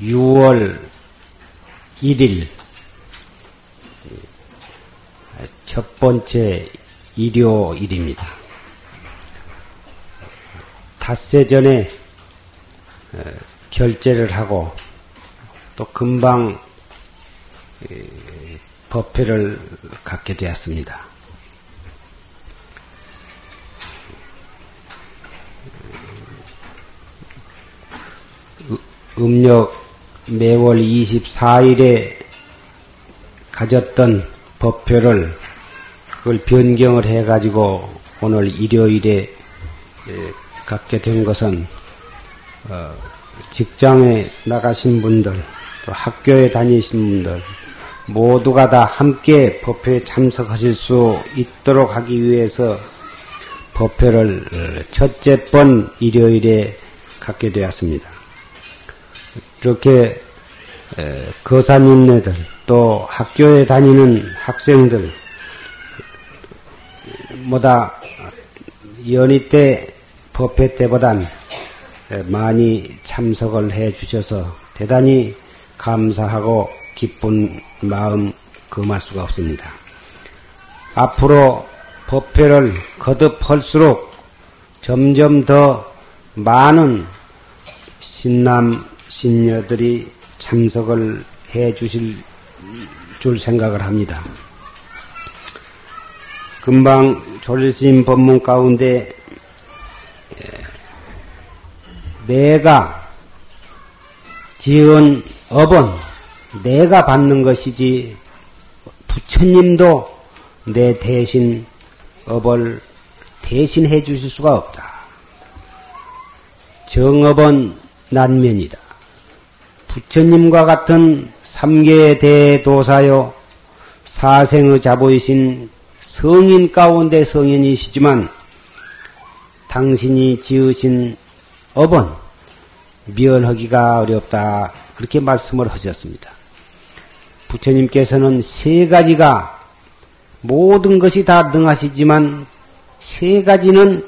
6월 1일 첫 번째 일요일입니다. 닷새 전에 어, 결제를 하고 또 금방 법회를 갖게 되었습니다. 음력 매월 24일에 가졌던 법표를 그걸 변경을 해가지고 오늘 일요일에 갖게 된 것은 어, 직장에 나가신 분들 또 학교에 다니신 분들 모두가 다 함께 법회에 참석하실 수 있도록 하기 위해서 법회를 어, 첫째 번 일요일에 갖게 되었습니다. 이렇게 거사님네들 또 학교에 다니는 학생들 뭐다 연희 때 법회 때보단 많이 참석을 해 주셔서 대단히 감사하고 기쁜 마음 금할 수가 없습니다. 앞으로 법회를 거듭할수록 점점 더 많은 신남 신녀들이 참석을 해 주실 줄 생각을 합니다. 금방 조실스님 법문 가운데 내가 지은 업은 내가 받는 것이지 부처님도 내 대신 업을 대신해 주실 수가 없다. 정업은 난면이다. 부처님과 같은 삼계의 대도사요 사생의 자보이신 성인 가운데 성인이시지만 당신이 지으신 업은 면하기가 어렵다. 그렇게 말씀을 하셨습니다. 부처님께서는 세 가지가 모든 것이 다 능하시지만 세 가지는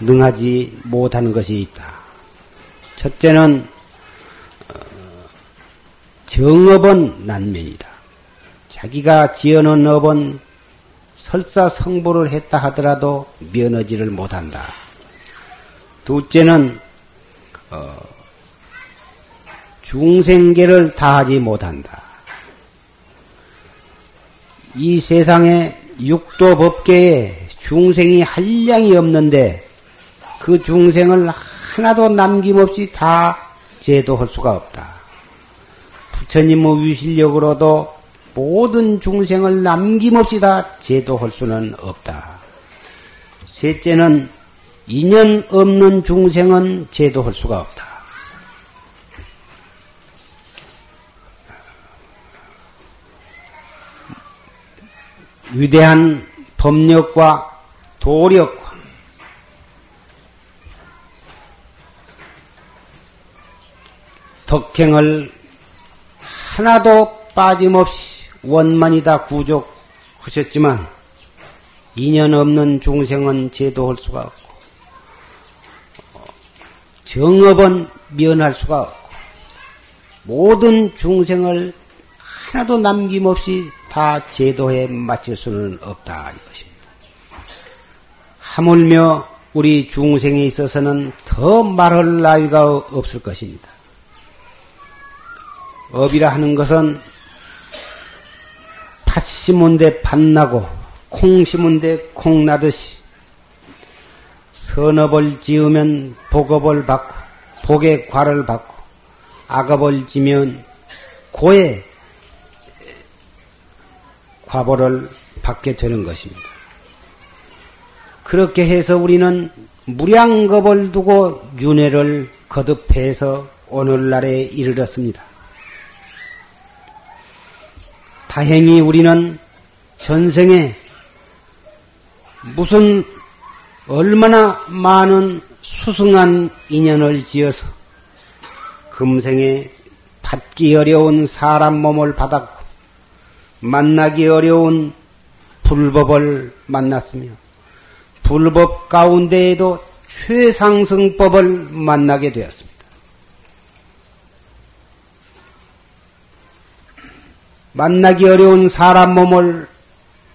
능하지 못하는 것이 있다. 첫째는 정업은 난면이다. 자기가 지어놓은 업은 설사 성불을 했다 하더라도 면허지를 못한다. 둘째는 어, 중생계를 다하지 못한다. 이 세상에 육도 법계에 중생이 한량이 없는데 그 중생을 하나도 남김없이 다 제도할 수가 없다. 부처님의 위실력으로도 모든 중생을 남김없이 다 제도할 수는 없다. 셋째는 인연 없는 중생은 제도할 수가 없다. 위대한 법력과 도력과 덕행을 하나도 빠짐없이 원만이다 구족하셨지만 인연 없는 중생은 제도할 수가 없고 정업은 면할 수가 없고 모든 중생을 하나도 남김없이 다 제도에 맞출 수는 없다 이것입니다. 하물며 우리 중생에 있어서는 더 말할 나위가 없을 것입니다. 업이라 하는 것은 팥 심은데 팥 나고 콩 심은 데 콩 나듯이 선업을 지으면 복업을 받고 복의 과를 받고 악업을 지면 고의 과보를 받게 되는 것입니다. 그렇게 해서 우리는 무량겁을 두고 윤회를 거듭해서 오늘날에 이르렀습니다. 다행히 우리는 전생에 무슨 얼마나 많은 수승한 인연을 지어서 금생에 받기 어려운 사람 몸을 받았고 만나기 어려운 불법을 만났으며 불법 가운데에도 최상승법을 만나게 되었습니다. 만나기 어려운 사람 몸을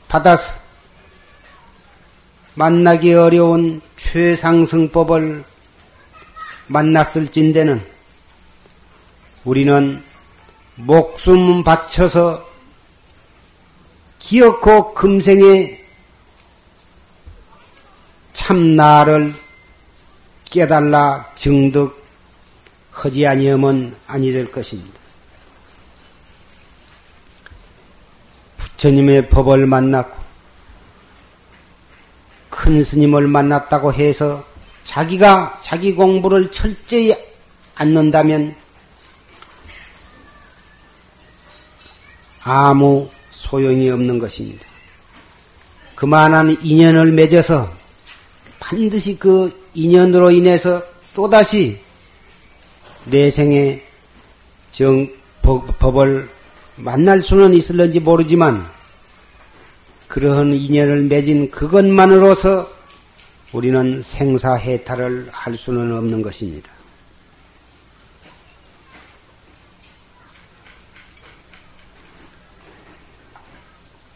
받아서 만나기 어려운 최상승법을 만났을진대는 우리는 목숨 바쳐서 기어코 금생에 참나를 깨달라 증득하지 아니하면 아니 될 것입니다. 부처님의 법을 만났고 큰 스님을 만났다고 해서 자기가 자기 공부를 철저히 않는다면 아무 소용이 없는 것입니다. 그만한 인연을 맺어서 반드시 그 인연으로 인해서 또다시 내 생에 정, 법, 법을 만날 수는 있을런지 모르지만 그러한 인연을 맺은 그것만으로서 우리는 생사해탈을 할 수는 없는 것입니다.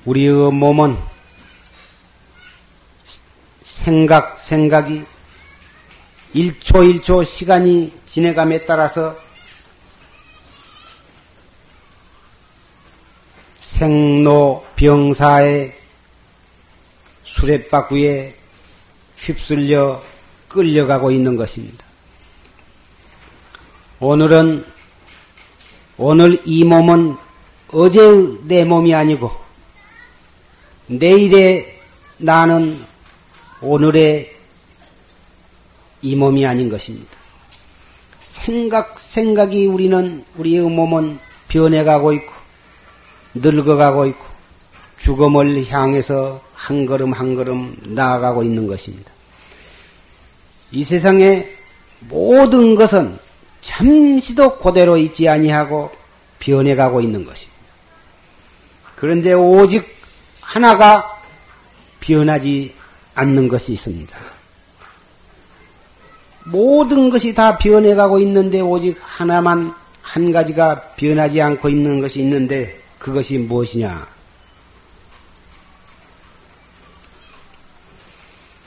우리의 몸은 생각, 생각이 1초 1초 시간이 지내감에 따라서 생로 병사의 수레바구에 휩쓸려 끌려가고 있는 것입니다. 오늘은 오늘 이 몸은 어제의 내 몸이 아니고 내일의 나는 오늘의 이 몸이 아닌 것입니다. 생각, 생각이 우리는, 우리의 몸은 변해가고 있고, 늙어가고 있고, 죽음을 향해서 한 걸음 한 걸음 나아가고 있는 것입니다. 이 세상의 모든 것은 잠시도 그대로 있지 아니하고 변해가고 있는 것입니다. 그런데 오직 하나가 변하지 않는 것이 있습니다. 모든 것이 다 변해가고 있는데 오직 하나만 한 가지가 변하지 않고 있는 것이 있는데 그것이 무엇이냐?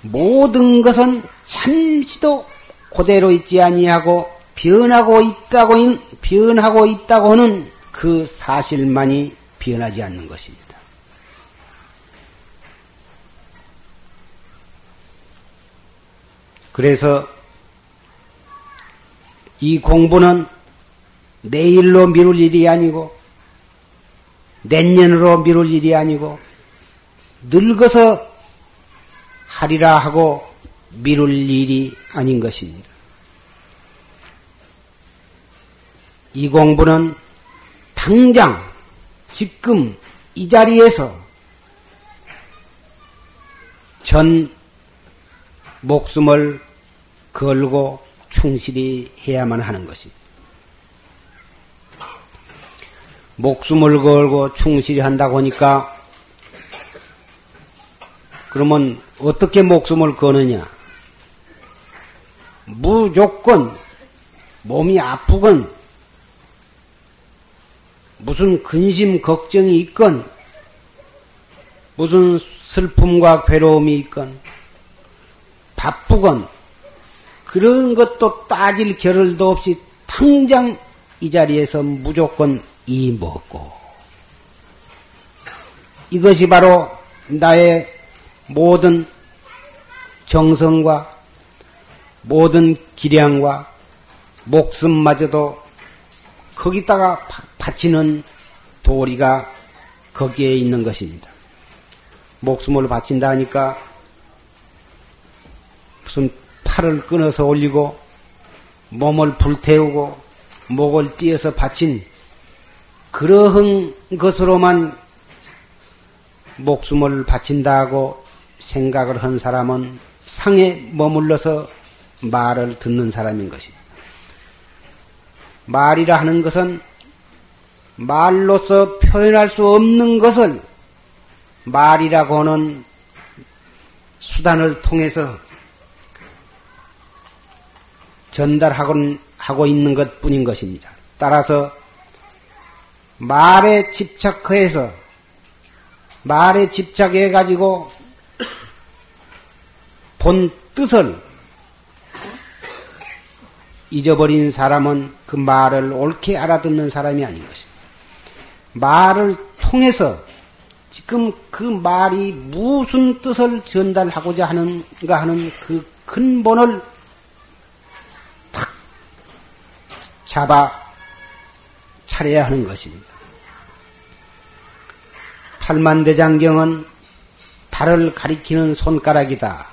모든 것은 잠시도 그대로 있지 아니하고 변하고 있다고 변하고 있다고는 그 사실만이 변하지 않는 것입니다. 그래서 이 공부는 내일로 미룰 일이 아니고 내년으로 미룰 일이 아니고 늙어서 하리라 하고 미룰 일이 아닌 것입니다. 이 공부는 당장 지금 이 자리에서 전 목숨을 걸고 충실히 해야만 하는 것입니다. 목숨을 걸고 충실히 한다고 하니까 그러면 어떻게 목숨을 거느냐? 무조건 몸이 아프건 무슨 근심 걱정이 있건 무슨 슬픔과 괴로움이 있건 바쁘건 그런 것도 따질 겨를도 없이 당장 이 자리에서 무조건 이 먹고 이것이 바로 나의 모든 정성과 모든 기량과 목숨마저도 거기다가 바치는 도리가 거기에 있는 것입니다. 목숨을 바친다 하니까 무슨 팔을 끊어서 올리고 몸을 불태우고 목을 띄어서 바친 그러한 것으로만 목숨을 바친다고 생각을 한 사람은 상에 머물러서 말을 듣는 사람인 것입니다. 말이라 하는 것은 말로서 표현할 수 없는 것을 말이라고 하는 수단을 통해서 전달하고 하고 있는 것 뿐인 것입니다. 따라서 말에 집착해서 말에 집착해 가지고 본 뜻을 잊어버린 사람은 그 말을 옳게 알아듣는 사람이 아닌 것입니다. 말을 통해서 지금 그 말이 무슨 뜻을 전달하고자 하는가 하는 그 근본을 탁 잡아 차려야 하는 것입니다. 팔만대장경은 달을 가리키는 손가락이다.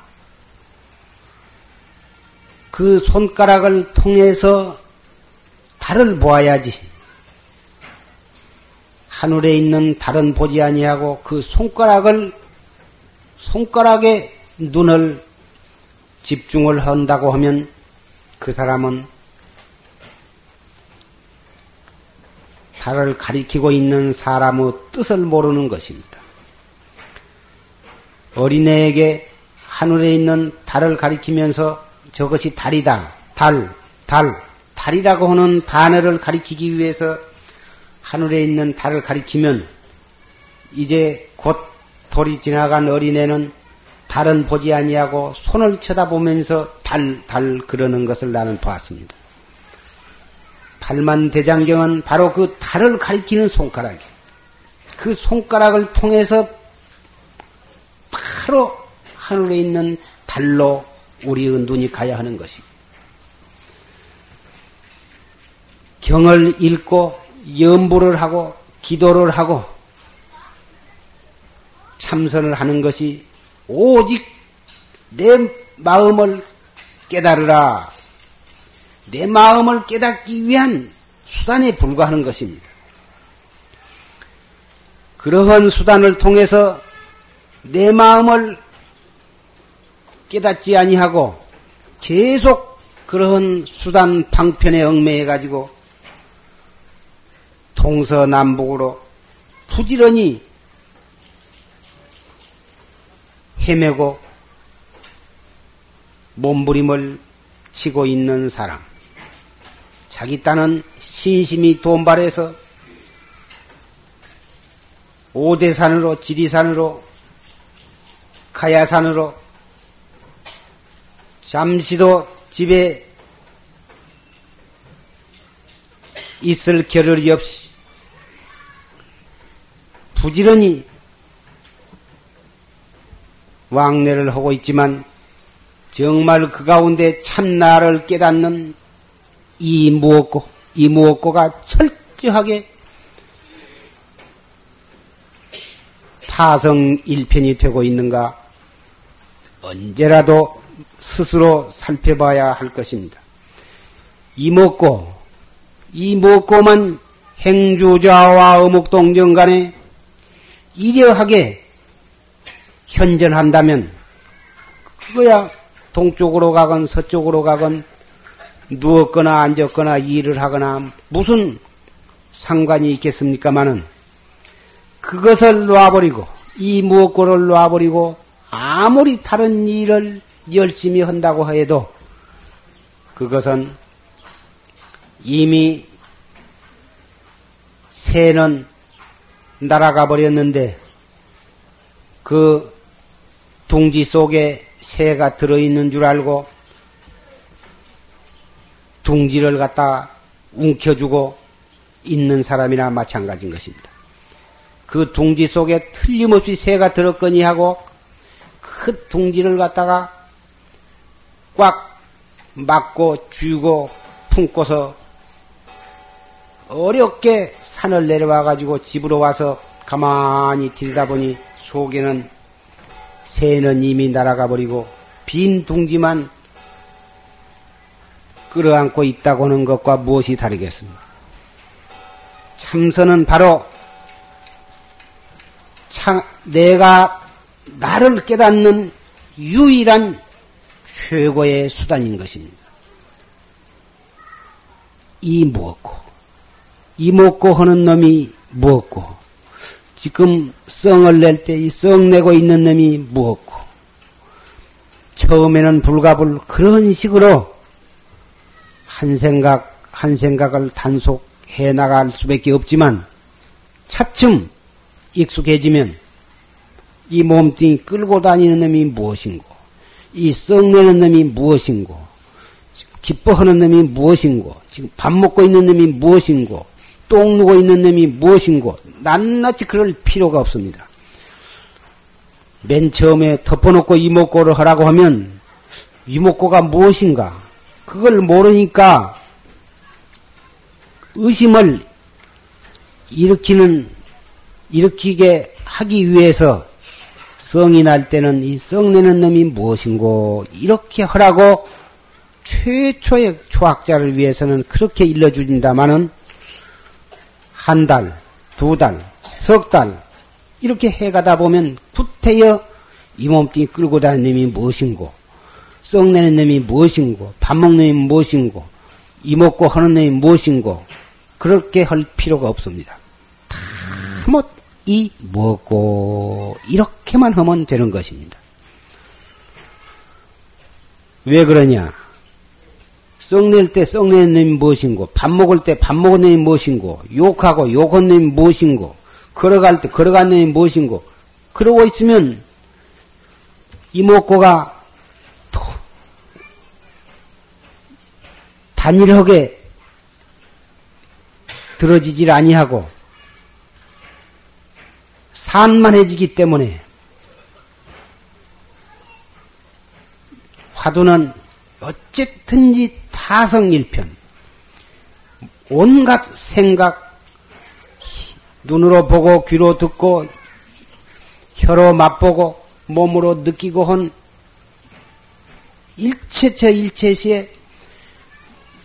그 손가락을 통해서 달을 보아야지. 하늘에 있는 달은 보지 아니하고 그 손가락을 손가락에 눈을 집중을 한다고 하면 그 사람은 달을 가리키고 있는 사람의 뜻을 모르는 것입니다. 어린애에게 하늘에 있는 달을 가리키면서 저것이 달이다. 달, 달, 달이라고 하는 단어를 가리키기 위해서 하늘에 있는 달을 가리키면 이제 곧 돌이 지나간 어린애는 달은 보지 아니하고 손을 쳐다보면서 달, 달 그러는 것을 나는 봤습니다. 팔만 대장경은 바로 그 달을 가리키는 손가락이. 그 손가락을 통해서 바로 하늘에 있는 달로 우리의 눈이 가야 하는 것이. 경을 읽고 염불을 하고 기도를 하고 참선을 하는 것이 오직 내 마음을 깨달으라. 내 마음을 깨닫기 위한 수단에 불과하는 것입니다. 그러한 수단을 통해서 내 마음을 깨닫지 아니하고 계속 그러한 수단 방편에 얽매여 가지고 동서남북으로 부지런히 헤매고 몸부림을 치고 있는 사람. 자기 딴은 신심이 돈발해서 오대산으로, 지리산으로, 가야산으로 잠시도 집에 있을 겨를이 없이 부지런히 왕래를 하고 있지만 정말 그 가운데 참나를 깨닫는 이 무엇고 이 무엇고가 철저하게 타성일편이 되고 있는가 언제라도 스스로 살펴봐야 할 것입니다. 이먹고 이먹고만 행주자와 어묵동정 간에 이려하게 현전한다면 그거야 동쪽으로 가건 서쪽으로 가건 누웠거나 앉았거나 일을 하거나 무슨 상관이 있겠습니까마는 그것을 놔버리고 이 무엇고를 놔버리고 아무리 다른 일을 열심히 한다고 해도 그것은 이미 새는 날아가 버렸는데 그 둥지 속에 새가 들어있는 줄 알고 둥지를 갖다 움켜주고 있는 사람이나 마찬가지인 것입니다. 그 둥지 속에 틀림없이 새가 들었거니 하고 그 둥지를 갖다가 꽉 막고 쥐고 품고서 어렵게 산을 내려와 가지고 집으로 와서 가만히 들여다보니 속에는 새는 이미 날아가 버리고 빈 둥지만 끌어안고 있다고 하는 것과 무엇이 다르겠습니까? 참선은 바로 참, 내가 나를 깨닫는 유일한 최고의 수단인 것입니다. 이 무엇고, 이 먹고 하는 놈이 무엇고, 지금 썽을 낼 때 이 썽 내고 있는 놈이 무엇고, 처음에는 불갑을 그런 식으로 한 생각, 한 생각을 단속해 나갈 수밖에 없지만, 차츰 익숙해지면 이 몸뚱이 끌고 다니는 놈이 무엇인고, 이 썩내는 놈이 무엇인고, 기뻐하는 놈이 무엇인고, 지금 밥 먹고 있는 놈이 무엇인고, 똥 누고 있는 놈이 무엇인고, 낱낱이 그럴 필요가 없습니다. 맨 처음에 덮어놓고 이목고를 하라고 하면, 이목고가 무엇인가? 그걸 모르니까 의심을 일으키는, 일으키게 하기 위해서 성이 날 때는 이 썩내는 놈이 무엇인고, 이렇게 하라고 최초의 초학자를 위해서는 그렇게 일러주진다마는 한 달, 두 달, 석 달, 이렇게 해가다 보면 구태여 이 몸뚱이 끌고 다니는 놈이 무엇인고, 썩내는 놈이 무엇인고, 밥 먹는 놈이 무엇인고, 이먹고 하는 놈이 무엇인고, 그렇게 할 필요가 없습니다. 다못 이 먹고, 이렇게만 하면 되는 것입니다. 왜 그러냐? 썩낼 때 썩내는 놈이 무엇인고, 밥 먹을 때 밥 먹은 놈이 무엇인고, 욕하고 욕한 놈이 무엇인고, 걸어갈 때 걸어간 놈이 무엇인고, 그러고 있으면 이목고가 단일하게 들어지질 아니하고 산만해지기 때문에 화두는 어쨌든지 타성일편 온갖 생각 눈으로 보고 귀로 듣고 혀로 맛보고 몸으로 느끼고 한 일체처 일체시에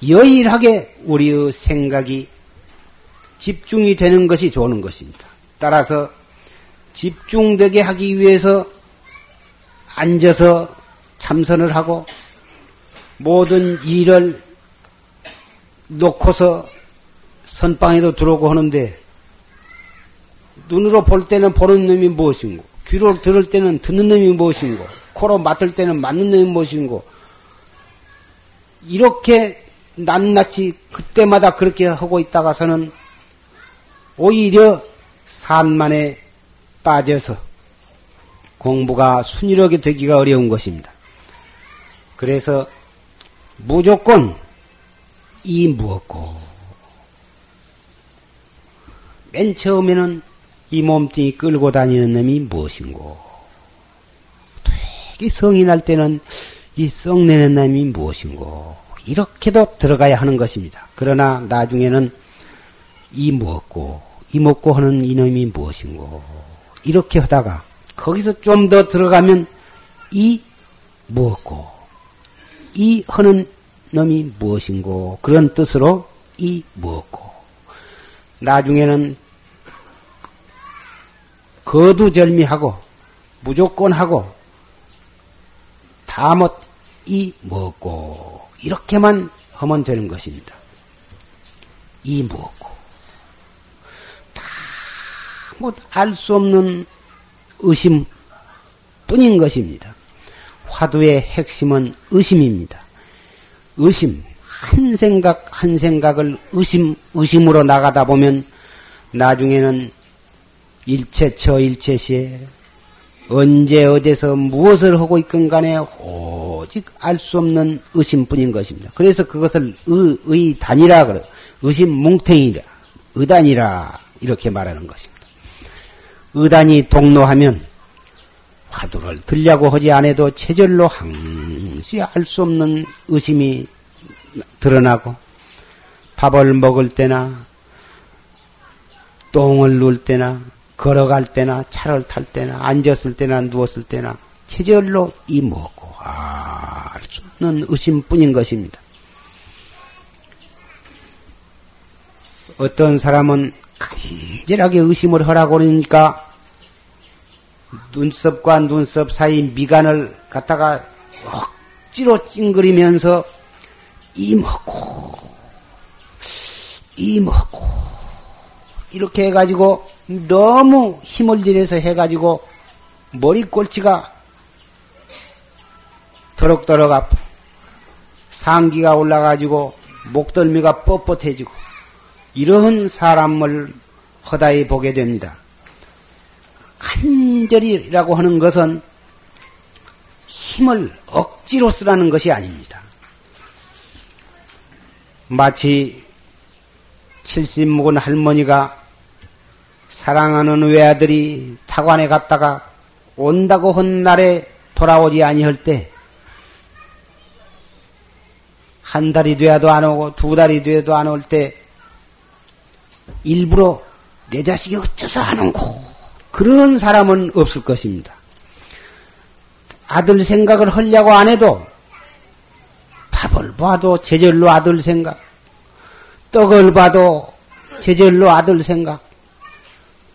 여일하게 우리의 생각이 집중이 되는 것이 좋은 것입니다. 따라서 집중되게 하기 위해서 앉아서 참선을 하고 모든 일을 놓고서 선방에도 들어오고 하는데 눈으로 볼 때는 보는 놈이 무엇인고 귀로 들을 때는 듣는 놈이 무엇인고 코로 맡을 때는 맞는 놈이 무엇인고 이렇게 낱낱이 그때마다 그렇게 하고 있다가서는 오히려 산만에 빠져서 공부가 순이하게 되기가 어려운 것입니다. 그래서 무조건 이 무엇고? 맨 처음에는 이 몸뚱이 끌고 다니는 놈이 무엇인고? 되게 성이 날 때는 이 썩내는 놈이 무엇인고 이렇게도 들어가야 하는 것입니다. 그러나 나중에는 이 무엇고 이 먹고 하는 이놈이 무엇인고 이렇게 하다가 거기서 좀 더 들어가면 이 무엇고 이 하는 놈이 무엇인고 그런 뜻으로 이 무엇고 나중에는 거두절미하고 무조건 하고 다못 이 무엇고 이렇게만 하면 되는 것입니다. 이 무엇고 다못 수 없는 의심 뿐인 것입니다. 화두의 핵심은 의심입니다. 의심, 한 생각, 한 생각을 의심, 의심으로 나가다 보면 나중에는 일체 처 일체시에 언제 어디서 무엇을 하고 있건 간에 오직 알 수 없는 의심뿐인 것입니다. 그래서 그것을 의, 의단이라 그래. 의심 뭉탱이라, 의단이라 이렇게 말하는 것입니다. 의단이 동로하면 화두를 들려고 하지 않아도 체절로 항시 알 수 없는 의심이 드러나고 밥을 먹을 때나 똥을 누울 때나 걸어갈 때나 차를 탈 때나 앉았을 때나 누웠을 때나 체절로 이먹고 알 수 없는 의심뿐인 것입니다. 어떤 사람은 간절하게 의심을 하라고 그러니까 눈썹과 눈썹 사이 미간을 갖다가 억지로 찡그리면서 이먹고 이먹고 이렇게 해가지고 너무 힘을 들여서 해가지고 머리 꼴찌가 더럭더럭 아프 상기가 올라가지고 목덜미가 뻣뻣해지고 이런 사람을 허다히 보게 됩니다. 간절이라고 하는 것은 힘을 억지로 쓰라는 것이 아닙니다. 마치 70 먹은 할머니가 사랑하는 외아들이 타관에 갔다가 온다고 한 날에 돌아오지 아니할 때 한 달이 돼도 안 오고 두 달이 돼도 안 올 때 일부러 내 자식이 어째서 안 오고 그런 사람은 없을 것입니다. 아들 생각을 하려고 안 해도 밥을 봐도 제절로 아들 생각, 떡을 봐도 제절로 아들 생각,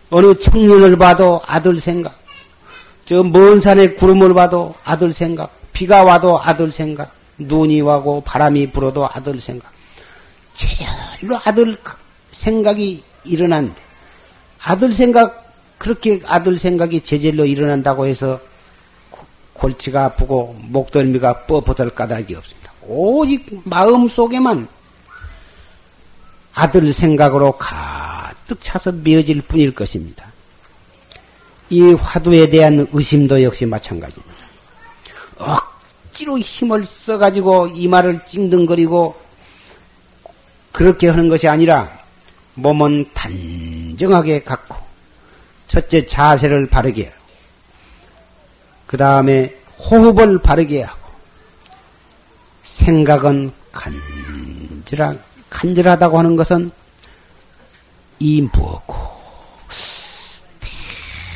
어느 청년을 봐도 아들 생각, 저 먼 산에 구름을 봐도 아들 생각, 비가 와도 아들 생각, 눈이 와고 바람이 불어도 아들 생각, 제절로 아들 생각이 일어난데, 아들 생각, 그렇게 아들 생각이 제절로 일어난다고 해서 골치가 아프고 목덜미가 뻣뻣할 까닭이 없습니다. 오직 마음 속에만 아들 생각으로 가 득 차서 미어질 뿐일 것입니다. 이 화두에 대한 의심도 역시 마찬가지입니다. 억지로 힘을 써가지고 이마를 찡등거리고 그렇게 하는 것이 아니라 몸은 단정하게 갖고 첫째 자세를 바르게 하고 그 다음에 호흡을 바르게 하고 생각은 간절하, 간절하다고 하는 것은 이 무엇고?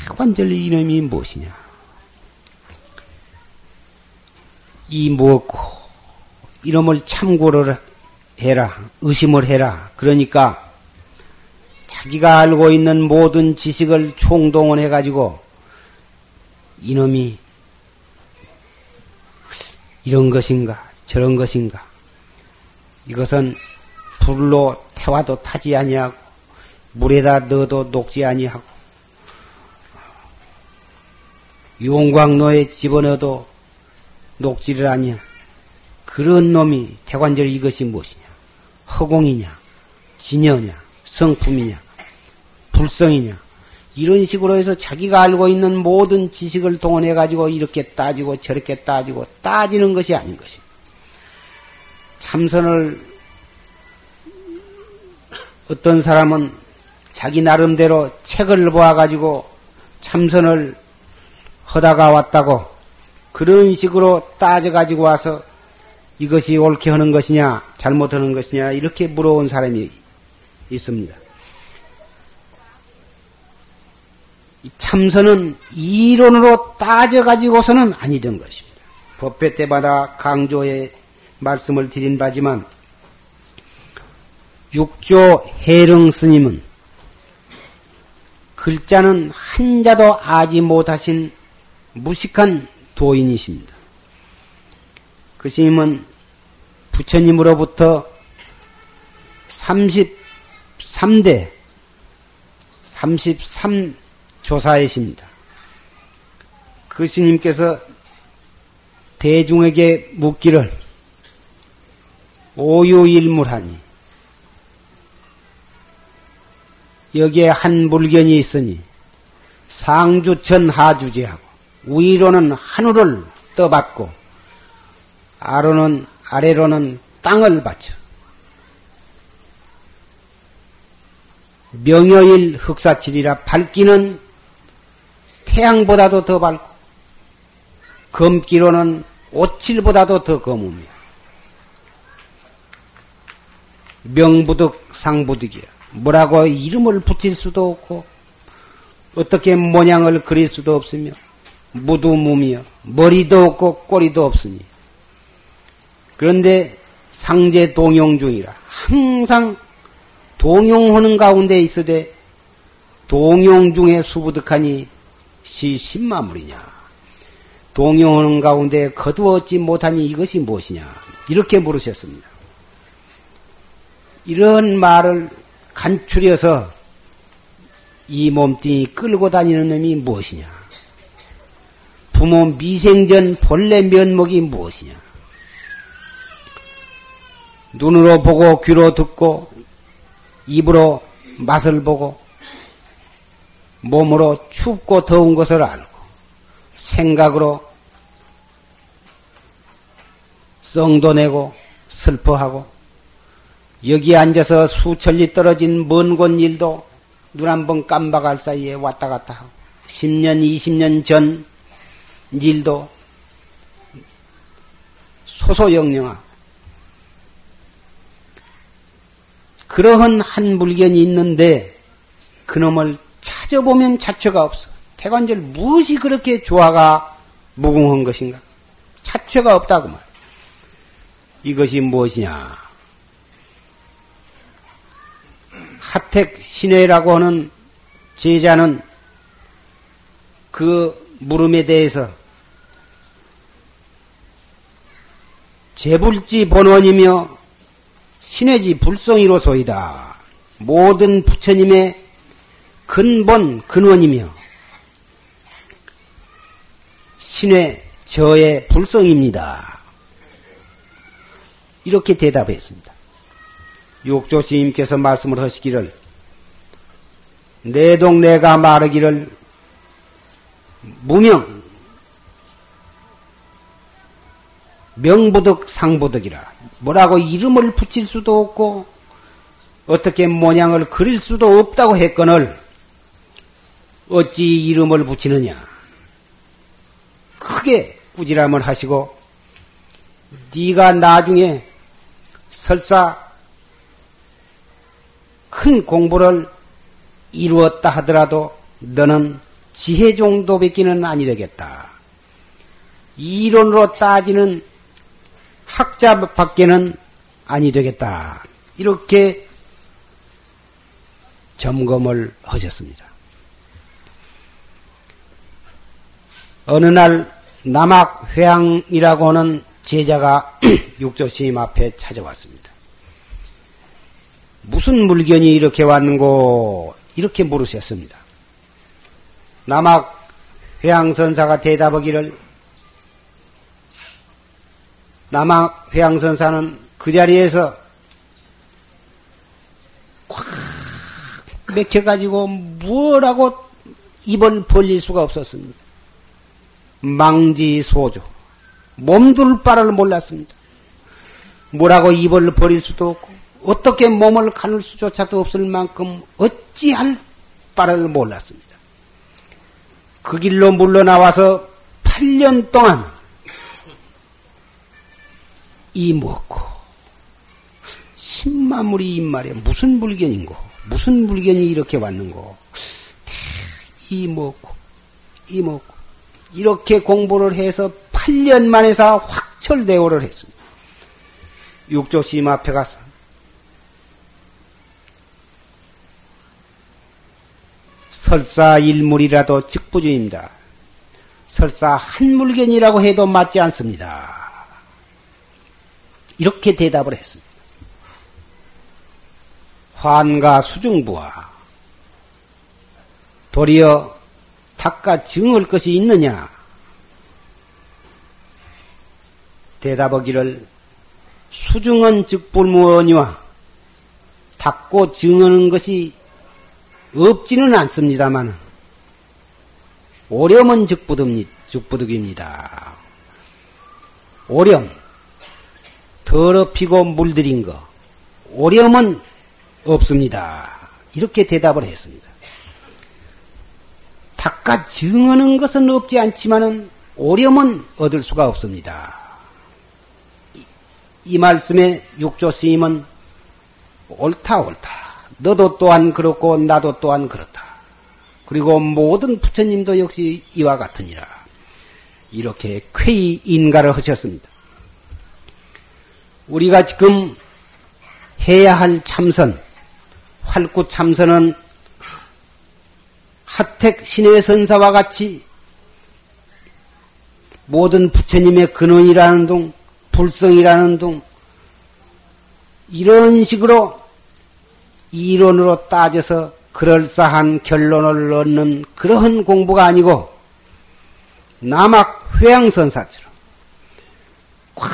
대관절 이름이 무엇이냐? 이 무엇고? 이름을 참고를 해라 의심을 해라. 그러니까 자기가 알고 있는 모든 지식을 총동원해 가지고 이놈이 이런 것인가 저런 것인가? 이것은 불로 태워도 타지 아니하고 물에다 넣어도 녹지 아니하고 용광로에 집어넣어도 녹지를 아니야. 그런 놈이 대관절 이것이 무엇이냐? 허공이냐? 진여냐? 성품이냐? 불성이냐? 이런 식으로 해서 자기가 알고 있는 모든 지식을 동원해 가지고 이렇게 따지고 저렇게 따지고 따지는 것이 아닌 것이. 참선을 어떤 사람은 자기 나름대로 책을 보아 가지고 참선을 하다가 왔다고 그런 식으로 따져 가지고 와서 이것이 옳게 하는 것이냐 잘못하는 것이냐 이렇게 물어온 사람이 있습니다. 참선은 이론으로 따져가지고서는 아니던 것입니다. 법회 때마다 강조의 말씀을 드린 바지만, 육조 해릉 스님은 글자는 한자도 아지 못하신 무식한 도인이십니다. 그 스님은 부처님으로부터 33대, 33 조사이십니다. 그 스님께서 대중에게 묻기를 오유일물하니 여기에 한 물견이 있으니 상주천 하주제하고 위로는 하늘을 떠받고 아로는 아래로는 땅을 받쳐 명여일 흑사칠이라 밝기는 태양보다도 더 밝고 검기로는 오칠보다도 더 검으며 명부득 상부득이야. 뭐라고 이름을 붙일 수도 없고 어떻게 모양을 그릴 수도 없으며 무두무며 머리도 없고 꼬리도 없으니 그런데 상제 동용 중이라 항상 동용하는 가운데 있으되 동용 중에 수부득하니 시 십마물이냐? 동용하는 가운데 거두었지 못하니 이것이 무엇이냐? 이렇게 물으셨습니다. 이런 말을 간추려서 이 몸뚱이 끌고 다니는 놈이 무엇이냐? 부모 미생전 본래 면목이 무엇이냐? 눈으로 보고 귀로 듣고 입으로 맛을 보고 몸으로 춥고 더운 것을 알고 생각으로 썽도 내고 슬퍼하고 여기 앉아서 수천리 떨어진 먼 곳 일도 눈 한 번 깜박할 사이에 왔다 갔다 하고 10년, 20년 전 일도 소소영령하고 그러한 한 물견이 있는데 그놈을 찾아보면 자체가 없어. 태관절 무엇이 그렇게 조화가 무궁한 것인가? 자체가 없다고 말. 이것이 무엇이냐? 하택 신회라고 하는 제자는 그 물음에 대해서 재불지 본원이며 신회지 불성이로소이다. 모든 부처님의 근본 근원이며 신회 저의 불성입니다. 이렇게 대답했습니다. 육조 스님께서 말씀을 하시기를 내 동네가 말하기를 무명 명부득 상부득이라. 뭐라고 이름을 붙일 수도 없고 어떻게 모양을 그릴 수도 없다고 했거늘 어찌 이름을 붙이느냐? 크게 꾸지람을 하시고 네가 나중에 설사 큰 공부를 이루었다 하더라도 너는 지혜 정도밖에는 아니 되겠다. 이론으로 따지는 학자 밖에는 아니 되겠다. 이렇게 점검을 하셨습니다. 어느 날 남학회양이라고 하는 제자가 육조스님 앞에 찾아왔습니다. 무슨 물견이 이렇게 왔는고 이렇게 물으셨습니다. 남학 회양선사가 대답하기를 남학 회양선사는 그 자리에서 꽉 맥혀가지고 뭐라고 입을 벌릴 수가 없었습니다. 망지소조. 몸둘 바를 몰랐습니다. 뭐라고 입을 버릴 수도 없고, 어떻게 몸을 가눌 수조차도 없을 만큼 어찌할 바를 몰랐습니다. 그 길로 물러나와서 8년 동안 이 먹고, 신마물이 입말에 무슨 물견인고, 무슨 물견이 이렇게 왔는고, 이 먹고, 이 먹고, 이렇게 공부를 해서 8년 만에서 확철대오를 했습니다. 육조심 앞에 가서 설사 일물이라도 즉부주입니다. 설사 한 물견이라고 해도 맞지 않습니다. 이렇게 대답을 했습니다. 환가 수중부와 도리어 닦아 증을 것이 있느냐? 대답하기를 수중은 즉불무언이와 닦고 증하는 것이 없지는 않습니다만 오렴은 즉부득입니다. 오렴 더럽히고 물들인 거 오렴은 없습니다. 이렇게 대답을 했습니다. 닦아 증하는 것은 없지 않지만은 오렴은 얻을 수가 없습니다. 이, 이 말씀에 육조 스님은 옳다 옳다. 너도 또한 그렇고 나도 또한 그렇다. 그리고 모든 부처님도 역시 이와 같으니라. 이렇게 쾌히 인가를 하셨습니다. 우리가 지금 해야 할 참선, 활구 참선은 하택 신의 선사와 같이 모든 부처님의 근원이라는 둥, 불성이라는 둥, 이런 식으로 이론으로 따져서 그럴싸한 결론을 얻는 그러한 공부가 아니고 남학 회양선사처럼 꽉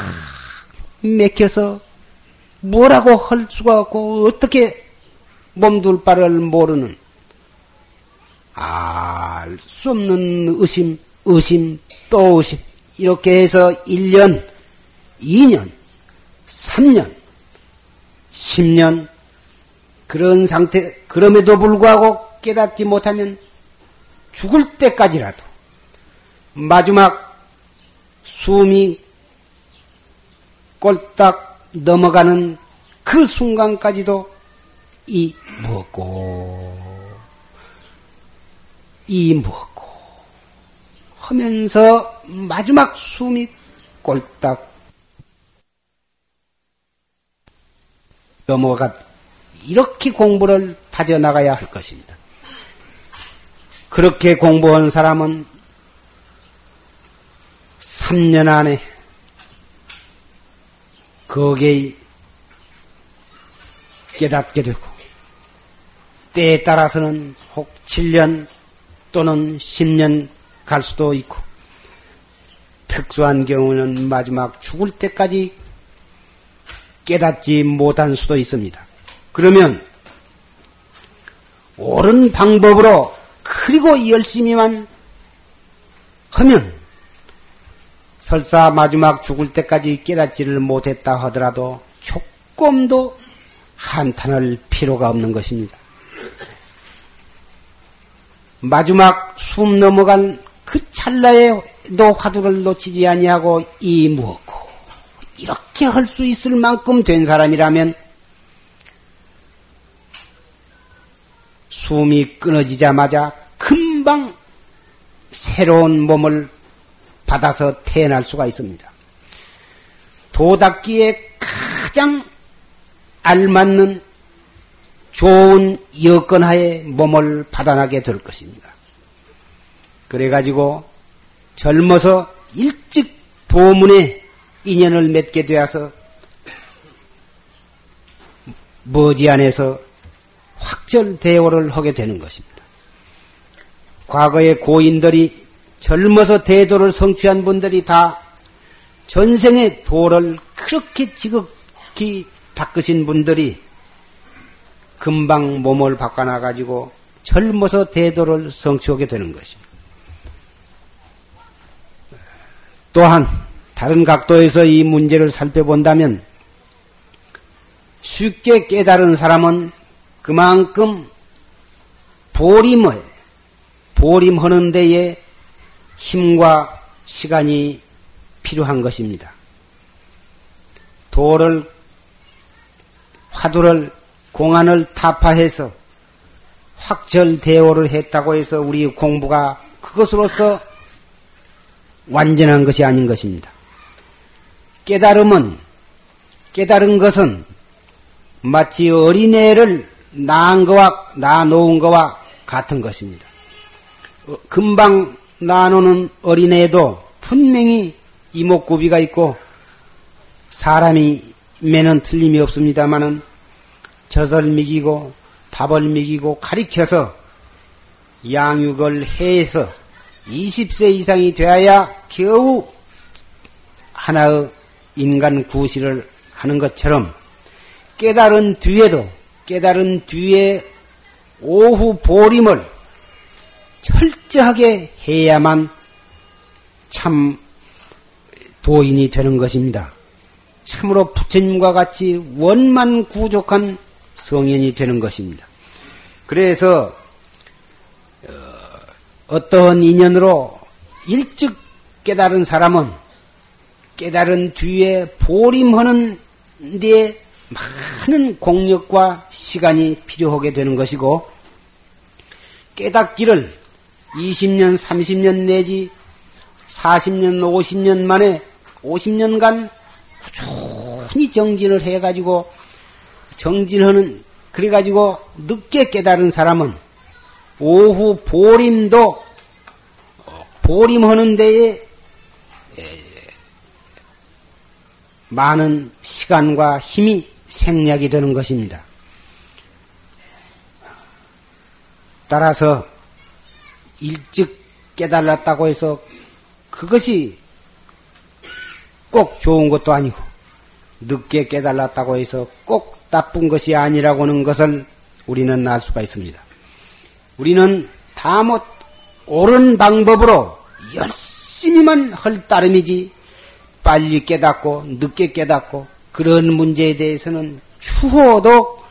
맥혀서 뭐라고 할 수가 없고 어떻게 몸둘 바를 모르는 알 수 없는 의심, 의심, 또 의심. 이렇게 해서 1년, 2년, 3년, 10년, 그런 상태, 그럼에도 불구하고 깨닫지 못하면 죽을 때까지라도 마지막 숨이 꼴딱 넘어가는 그 순간까지도 이 무엇고 이 무엇고 하면서 마지막 숨이 꼴딱 넘어가 이렇게 공부를 다져나가야 할 것입니다. 그렇게 공부한 사람은 3년 안에 거기에 깨닫게 되고 때에 따라서는 혹 7년 또는 10년 갈 수도 있고 특수한 경우는 마지막 죽을 때까지 깨닫지 못한 수도 있습니다. 그러면 옳은 방법으로 그리고 열심히만 하면 설사 마지막 죽을 때까지 깨닫지를 못했다 하더라도 조금도 한탄할 필요가 없는 것입니다. 마지막 숨 넘어간 그 찰나에도 화두를 놓치지 아니하고 이 무엇고 이렇게 할 수 있을 만큼 된 사람이라면 숨이 끊어지자마자 금방 새로운 몸을 받아서 태어날 수가 있습니다. 도닦기에 가장 알맞는 좋은 여건하에 몸을 받아나게 될 것입니다. 그래가지고 젊어서 일찍 도문에 인연을 맺게 되어서 머지안에서 확절 대오를 하게 되는 것입니다. 과거의 고인들이 젊어서 대도를 성취한 분들이 다 전생의 도를 그렇게 지극히 닦으신 분들이 금방 몸을 바꿔놔 가지고 젊어서 대도를 성취하게 되는 것입니다. 또한 다른 각도에서 이 문제를 살펴본다면 쉽게 깨달은 사람은 그만큼 보림을 보림하는 데에 힘과 시간이 필요한 것입니다. 도를 화두를 공안을 타파해서 확철대오를 했다고 해서 우리 공부가 그것으로서 완전한 것이 아닌 것입니다. 깨달음은 깨달은 것은 마치 어린애를 낳은 거와 낳아놓은 거와 같은 것입니다. 어, 금방 낳아놓는 어린애도 분명히 이목구비가 있고 사람이 매는 틀림이 없습니다마는 젖을 먹이고 밥을 먹이고 가리켜서 양육을 해서 20세 이상이 되어야 겨우 하나의 인간 구실을 하는 것처럼 깨달은 뒤에도 깨달은 뒤에 오후 보림을 철저하게 해야만 참 도인이 되는 것입니다. 참으로 부처님과 같이 원만 구족한 성현이 되는 것입니다. 그래서 어, 어떠한 인연으로 일찍 깨달은 사람은 깨달은 뒤에 보림하는 데 많은 공력과 시간이 필요하게 되는 것이고 깨닫기를 20년, 30년 내지 40년, 50년 만에 50년간 꾸준히 정진을 해가지고 정진하는 그래가지고 늦게 깨달은 사람은 오후 보림도 보림하는 데에 많은 시간과 힘이 생략이 되는 것입니다. 따라서 일찍 깨달았다고 해서 그것이 꼭 좋은 것도 아니고 늦게 깨달았다고 해서 꼭 나쁜 것이 아니라고 하는 것을 우리는 알 수가 있습니다. 우리는 다못 옳은 방법으로 열심히만 할 따름이지 빨리 깨닫고 늦게 깨닫고 그런 문제에 대해서는 추호도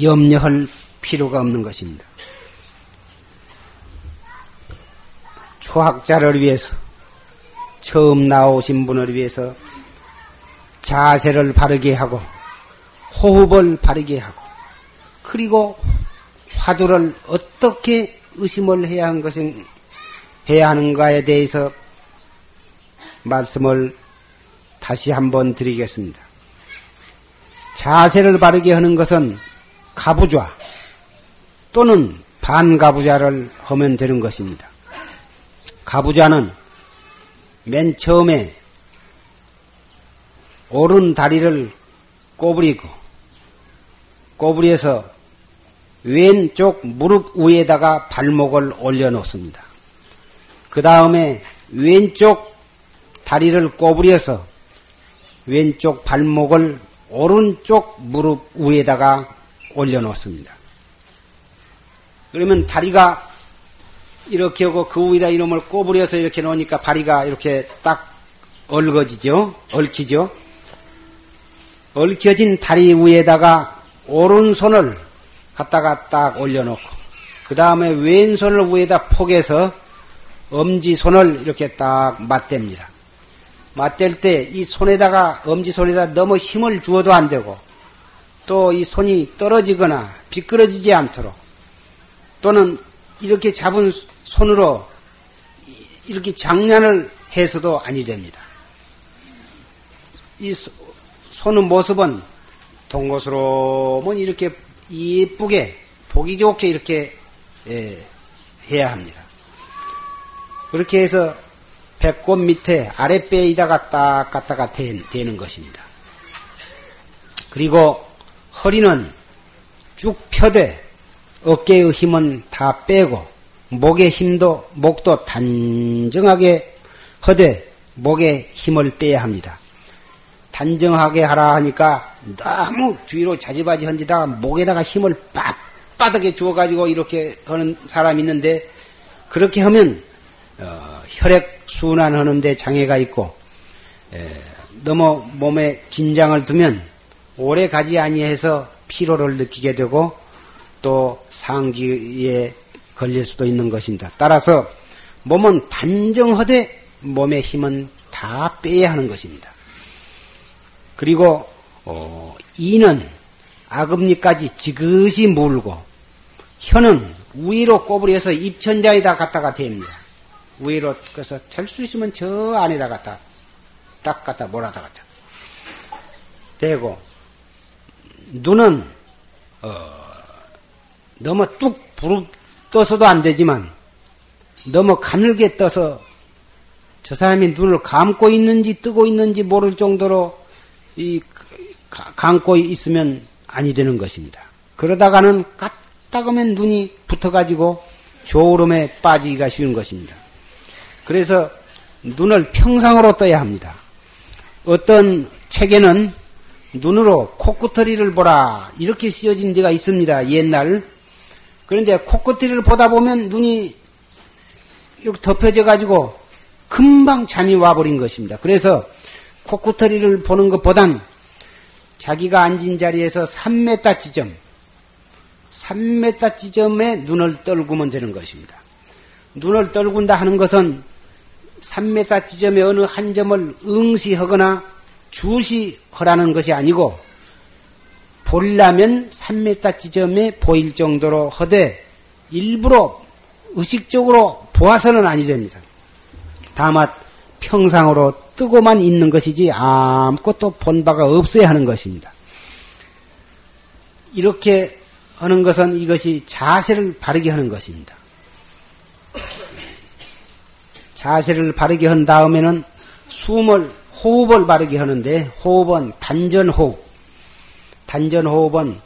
염려할 필요가 없는 것입니다. 초학자를 위해서 처음 나오신 분을 위해서 자세를 바르게 하고 호흡을 바르게 하고 그리고 화두를 어떻게 의심을 해야 하는 것은 해야 하는가에 대해서 말씀을 다시 한번 드리겠습니다. 자세를 바르게 하는 것은 가부좌 또는 반가부좌를 하면 되는 것입니다. 가부좌는 맨 처음에 오른 다리를 꼬부리고 꼬부리에서 왼쪽 무릎 위에다가 발목을 올려놓습니다. 그 다음에 왼쪽 다리를 꼬부려서 왼쪽 발목을 오른쪽 무릎 위에다가 올려놓습니다. 그러면 다리가 이렇게 하고 그 위에다 이놈을 꼬부려서 이렇게 놓으니까 다리가 이렇게 딱 얽어지죠? 얽히죠? 얽혀진 다리 위에다가 오른손을 갖다가 딱 올려놓고 그 다음에 왼손을 위에다 포개서 엄지손을 이렇게 딱 맞댑니다. 맞댈 때 이 손에다가 엄지손에다 너무 힘을 주어도 안 되고 또 이 손이 떨어지거나 비끄러지지 않도록 또는 이렇게 잡은 손으로 이렇게 장난을 해서도 아니 됩니다. 이 손의 모습은 동고스러운 이렇게 예쁘게 보기 좋게 이렇게 예, 해야 합니다. 그렇게 해서 배꼽 밑에 아랫배에다가 딱 갖다가 대는 것입니다. 그리고 허리는 쭉 펴되 어깨의 힘은 다 빼고 목의 힘도 목도 단정하게 허되 목에 힘을 빼야 합니다. 단정하게 하라 하니까 너무 뒤로 자지바지 헌지다가 목에다가 힘을 빳빳하게 주어가지고 이렇게 하는 사람이 있는데 그렇게 하면 어, 혈액 순환하는데 장애가 있고 에, 너무 몸에 긴장을 두면 오래 가지 아니해서 피로를 느끼게 되고 또 상기에 걸릴 수도 있는 것입니다. 따라서 몸은 단정하되 몸의 힘은 다 빼야 하는 것입니다. 그리고 어, 이는 아금니까지 지그시 물고 혀는 위로 꼬부려서 입천장에다 갖다가 댑니다. 위로 그래서 될 수 있으면 저 안에다 갖다 딱 갖다 몰아다 갖다 대고 눈은 어, 너무 뚝 부릅 떠서도 안 되지만 너무 가늘게 떠서 저 사람이 눈을 감고 있는지 뜨고 있는지 모를 정도로 이 감고 있으면 아니 되는 것입니다. 그러다가는 까딱하면 눈이 붙어가지고 조울음에 빠지기가 쉬운 것입니다. 그래서 눈을 평상으로 떠야 합니다. 어떤 책에는 눈으로 코끝터리를 보라 이렇게 쓰여진 데가 있습니다. 옛날 그런데 코끝터리를 보다 보면 눈이 이렇게 덮여져 가지고 금방 잠이 와버린 것입니다. 그래서 코끝터리를 보는 것보단 자기가 앉은 자리에서 3m 지점, 3m 지점에 눈을 떨구면 되는 것입니다. 눈을 떨군다 하는 것은 3m 지점에 어느 한 점을 응시하거나 주시하라는 것이 아니고 보려면 3m 지점에 보일 정도로 허되 일부러 의식적으로 보아서는 아니 됩니다. 다만 평상으로 뜨고만 있는 것이지 아무것도 본 바가 없어야 하는 것입니다. 이렇게 하는 것은 이것이 자세를 바르게 하는 것입니다. 자세를 바르게 한 다음에는 숨을 호흡을 바르게 하는데 호흡은 단전 호흡. 단전 호흡은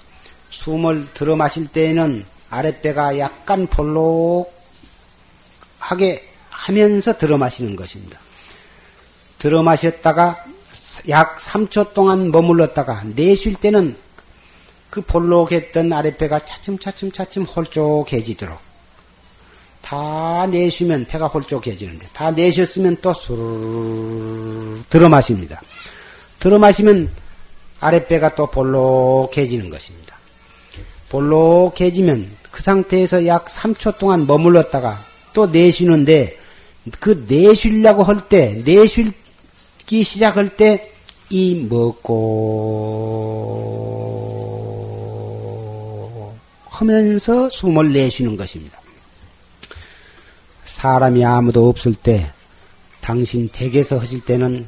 숨을 들어 마실 때에는 아랫배가 약간 볼록하게 하면서 들어 마시는 것입니다. 들어 마셨다가 약 3초 동안 머물렀다가 내쉴 때는 그 볼록했던 아랫배가 차츰차츰 차츰 홀쭉해지도록 다 내쉬면 배가 홀쭉해지는데 다 내셨으면 또 들어 마십니다. 들어 마시면 아랫배가 또 볼록해지는 것입니다. 볼록해지면 그 상태에서 약 3초 동안 머물렀다가 또 내쉬는데 그 내쉬려고 할 때, 내쉬기 시작할 때 이 먹고 하면서 숨을 내쉬는 것입니다. 사람이 아무도 없을 때, 당신 댁에서 하실 때는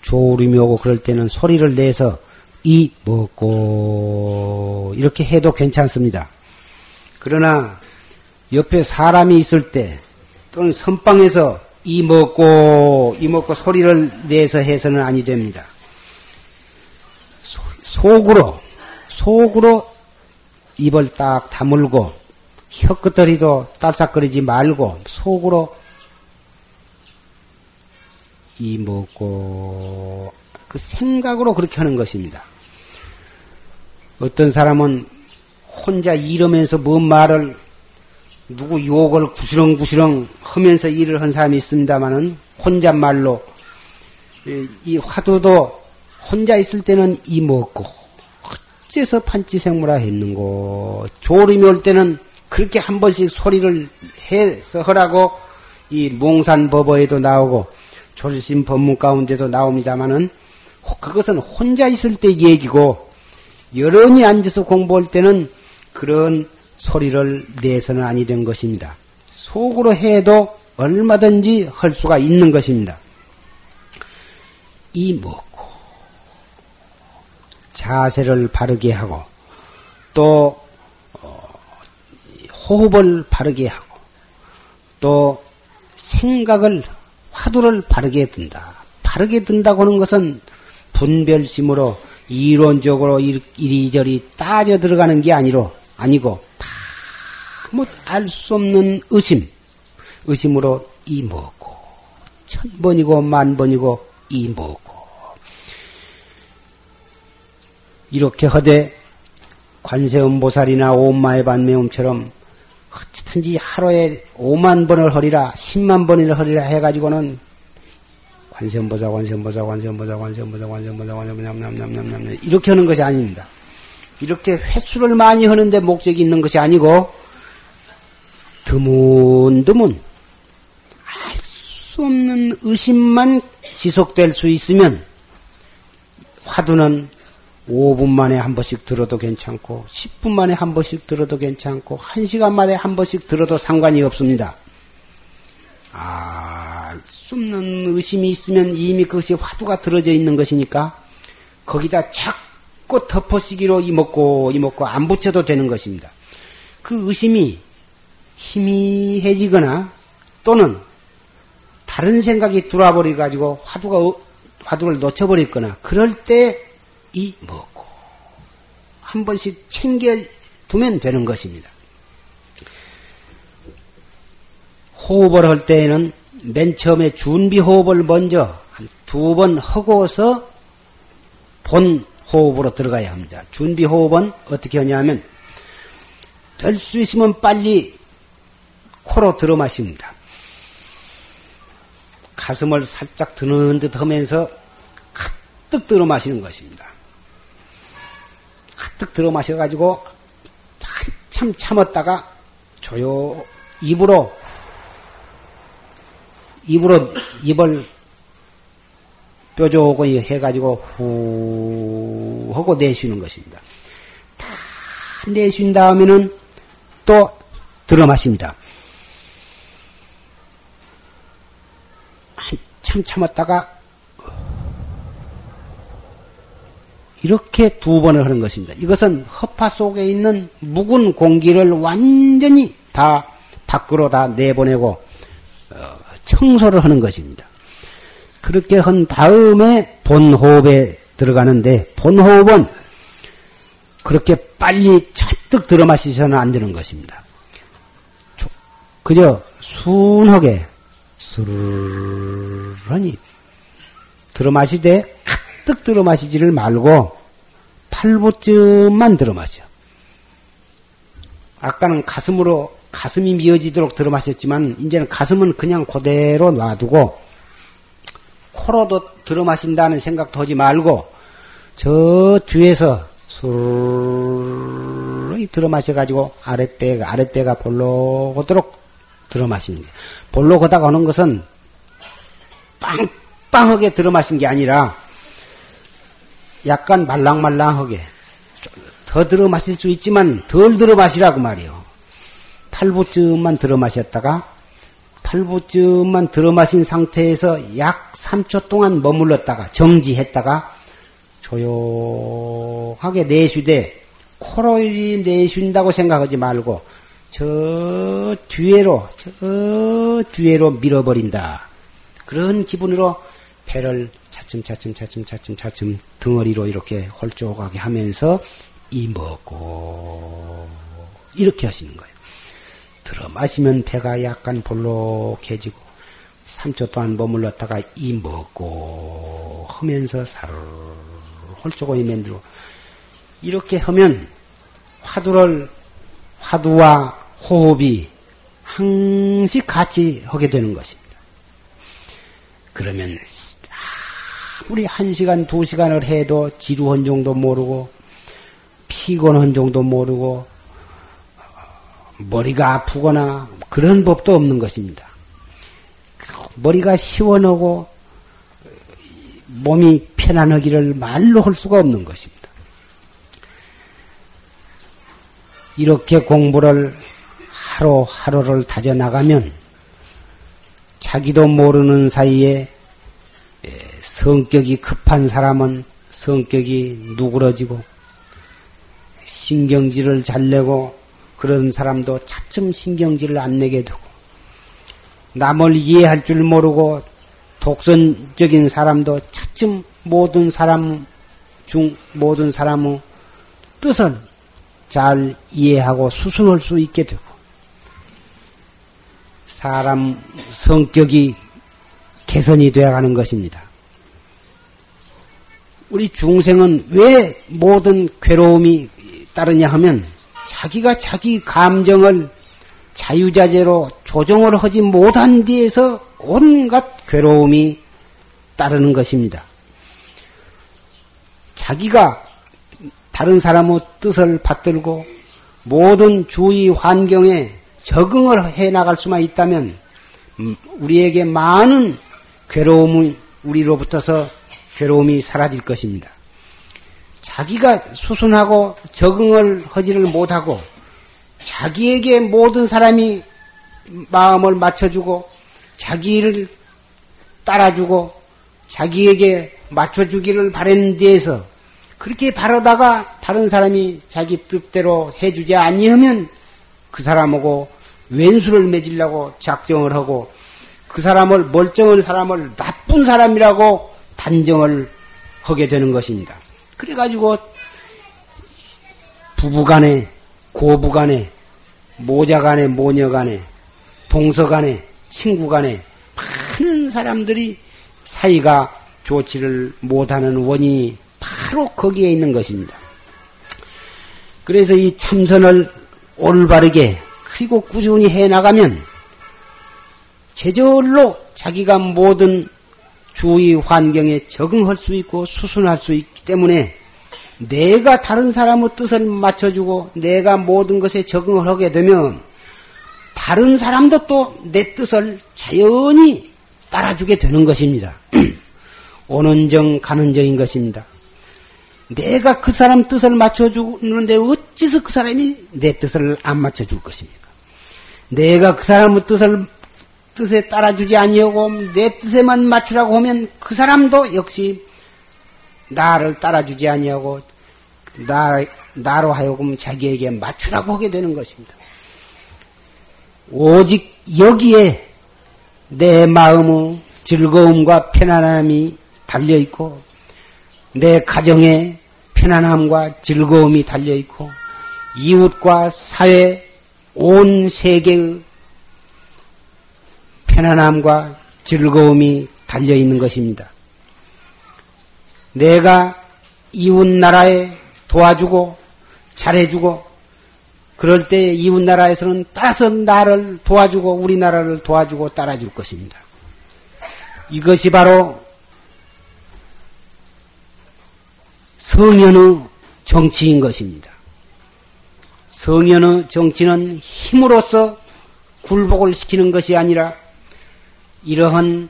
조림이 오고 그럴 때는 소리를 내서 이 먹고 이렇게 해도 괜찮습니다. 그러나 옆에 사람이 있을 때 또는 선방에서 이 먹고 이 먹고 소리를 내서 해서는 아니 됩니다. 속으로 속으로 입을 딱 다물고 혀끝들이도 딸싹거리지 말고 속으로 이 먹고 그 생각으로 그렇게 하는 것입니다. 어떤 사람은 혼자 이러면서 뭔 말을 누구 욕을 구시렁구시렁 하면서 일을 한 사람이 있습니다만은 혼잣말로 이 화두도 혼자 있을 때는 이 먹고 어째서 판치생물화 했는고 조림이 올 때는 그렇게 한 번씩 소리를 해서 하라고 이 몽산법어에도 나오고 조심 법문 가운데도 나옵니다만은 그것은 혼자 있을 때 얘기고 여론이 앉아서 공부할 때는 그런 소리를 내서는 아니 된 것입니다. 속으로 해도 얼마든지 할 수가 있는 것입니다. 이 먹고 자세를 바르게 하고 또 어, 호흡을 바르게 하고 또 생각을 화두를 바르게 든다. 바르게 든다고 하는 것은 분별심으로 이론적으로 이리저리 따져 들어가는 게 아니로 아니고 다뭐 수 없는 의심 의심으로 이 먹고 천 번이고 만 번이고 이 먹고 이렇게 하되 관세음보살이나 오마의 반매음처럼 어쨌든지 하루에 5만 번을 허리라 10만 번을 허리라 해가지고는 관세음보살 관세음보살 관세음보살 관세음보살 관세음보살 관세음보살 이렇게 하는 것이 아닙니다. 이렇게 횟수를 많이 하는데 목적이 있는 것이 아니고 드문드문 알 수 없는 의심만 지속될 수 있으면 화두는 5분 만에 한 번씩 들어도 괜찮고 10분 만에 한 번씩 들어도 괜찮고 1시간 만에 한 번씩 들어도 상관이 없습니다. 알수 없는 의심이 있으면 이미 그것이 화두가 들어져 있는 것이니까 거기다 자꾸 덮어쓰기로 이먹고 이먹고 안 붙여도 되는 것입니다. 그 의심이 희미해지거나 또는 다른 생각이 들어와 버려 가지고 화두가 화두를 놓쳐버렸거나 그럴 때 이 먹고 한 번씩 챙겨 두면 되는 것입니다. 호흡을 할 때에는 맨 처음에 준비 호흡을 먼저 한 두 번 하고서 본 호흡으로 들어가야 합니다. 준비 호흡은 어떻게 하냐면 될 수 있으면 빨리 코로 들어 마십니다. 가슴을 살짝 드는 듯 하면서 가득 들어 마시는 것입니다. 가득 들어 마셔가지고 한참 참았다가 조용 입으로 입으로 입을 뾰족하게 해가지고 후 하고 내쉬는 것입니다. 다 내쉰 다음에는 또 들어 마십니다. 한참 참았다가 이렇게 두 번을 하는 것입니다. 이것은 허파 속에 있는 묵은 공기를 완전히 다 밖으로 다 내보내고 어, 청소를 하는 것입니다. 그렇게 한 다음에 본호흡에 들어가는데 본호흡은 그렇게 빨리 잔뜩 들어 마시서는 안 되는 것입니다. 그저 순하게 스르르니 들어 마시되 가득 들어 마시지를 말고 팔보쯤만 들어 마셔. 아까는 가슴으로 가슴이 미어지도록 들어 마셨지만 이제는 가슴은 그냥 그대로 놔두고 코로도 들어 마신다는 생각도 하지 말고 저 뒤에서 술이 들어 마셔가지고 아랫배가 아랫배가 볼록하도록 들어 마시는 게 볼록하다가 오는 것은 빵빵하게 들어 마신 게 아니라 약간 말랑말랑하게 더 들어 마실 수 있지만 덜 들어 마시라고 말이요. 8부쯤만 들어 마셨다가 8부쯤만 들어 마신 상태에서 약 3초 동안 머물렀다가 정지했다가 조용하게 내쉬되 코로 이 내쉰다고 생각하지 말고 저 뒤에로 저 뒤에로 밀어버린다. 그런 기분으로 배를 차츰 차츰 차츰 차츰 차츰 덩어리로 이렇게 홀쭉하게 하면서 이 먹고 이렇게 하시는 거예요. 들어 마시면 배가 약간 볼록해지고 3초 동안 머물렀다가 이 먹고 하면서 사르 홀쭉하게 만들고 이렇게 하면 화두를 화두와 호흡이 항시 같이 하게 되는 것입니다. 그러면 우리 한 시간, 두 시간을 해도 지루한 정도 모르고, 피곤한 정도 모르고, 머리가 아프거나 그런 법도 없는 것입니다. 머리가 시원하고, 몸이 편안하기를 말로 할 수가 없는 것입니다. 이렇게 공부를 하루하루를 다져나가면 자기도 모르는 사이에 성격이 급한 사람은 성격이 누그러지고 신경질을 잘 내고 그런 사람도 차츰 신경질을 안 내게 되고 남을 이해할 줄 모르고 독선적인 사람도 차츰 모든 사람 중 모든 사람의 뜻을 잘 이해하고 수순할 수 있게 되고 사람 성격이 개선이 되어가는 것입니다. 우리 중생은 왜 모든 괴로움이 따르냐 하면 자기가 자기 감정을 자유자재로 조정을 하지 못한 뒤에서 온갖 괴로움이 따르는 것입니다. 자기가 다른 사람의 뜻을 받들고 모든 주위 환경에 적응을 해 나갈 수만 있다면 음, 우리에게 많은 괴로움이 우리로부터서 괴로움이 사라질 것입니다. 자기가 수순하고 적응을 하지를 못하고 자기에게 모든 사람이 마음을 맞춰주고 자기를 따라주고 자기에게 맞춰주기를 바라는 데에서 그렇게 바라다가 다른 사람이 자기 뜻대로 해주지 아니하면 그 사람하고 왼수를 맺으려고 작정을 하고 그 사람을 멀쩡한 사람을 나쁜 사람이라고 단정을 하게 되는 것입니다. 그래가지고 부부간에 고부간에 모자간에 모녀간에 동서간에 친구간에 많은 사람들이 사이가 좋지를 못하는 원인이 바로 거기에 있는 것입니다. 그래서 이 참선을 올바르게 그리고 꾸준히 해 나가면 제절로 자기가 모든 주위 환경에 적응할 수 있고 수순할 수 있기 때문에 내가 다른 사람의 뜻을 맞춰주고 내가 모든 것에 적응을 하게 되면 다른 사람도 또 내 뜻을 자연히 따라주게 되는 것입니다. 오는 정 가는 정인 것입니다. 내가 그 사람 뜻을 맞춰주는데 어찌서 그 사람이 내 뜻을 안 맞춰줄 것입니까? 내가 그 사람의 뜻을 뜻에 따라주지 아니하고 내 뜻에만 맞추라고 하면 그 사람도 역시 나를 따라주지 아니하고 나, 나로 하여금 자기에게 맞추라고 하게 되는 것입니다. 오직 여기에 내 마음의 즐거움과 편안함이 달려 있고 내 가정의 편안함과 즐거움이 달려 있고 이웃과 사회 온 세계의 편안함과 즐거움이 달려 있는 것입니다. 내가 이웃 나라에 도와주고 잘해주고 그럴 때 이웃 나라에서는 따라서 나를 도와주고 우리나라를 도와주고 따라줄 것입니다. 이것이 바로 성현의 정치인 것입니다. 성현의 정치는 힘으로써 굴복을 시키는 것이 아니라 이러한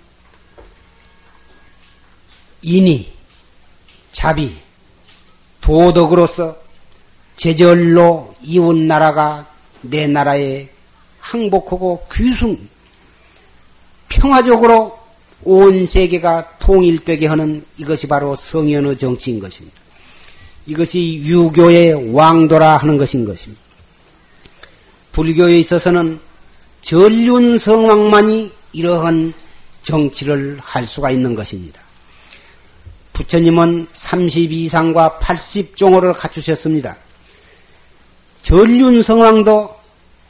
인이, 자비, 도덕으로서 제절로 이웃 나라가 내 나라에 항복하고 귀순, 평화적으로 온 세계가 통일되게 하는 이것이 바로 성현의 정치인 것입니다. 이것이 유교의 왕도라 하는 것인 것입니다. 불교에 있어서는 전륜성왕만이 이러한 정치를 할 수가 있는 것입니다. 부처님은 32상과 80종호를 갖추셨습니다. 전륜성왕도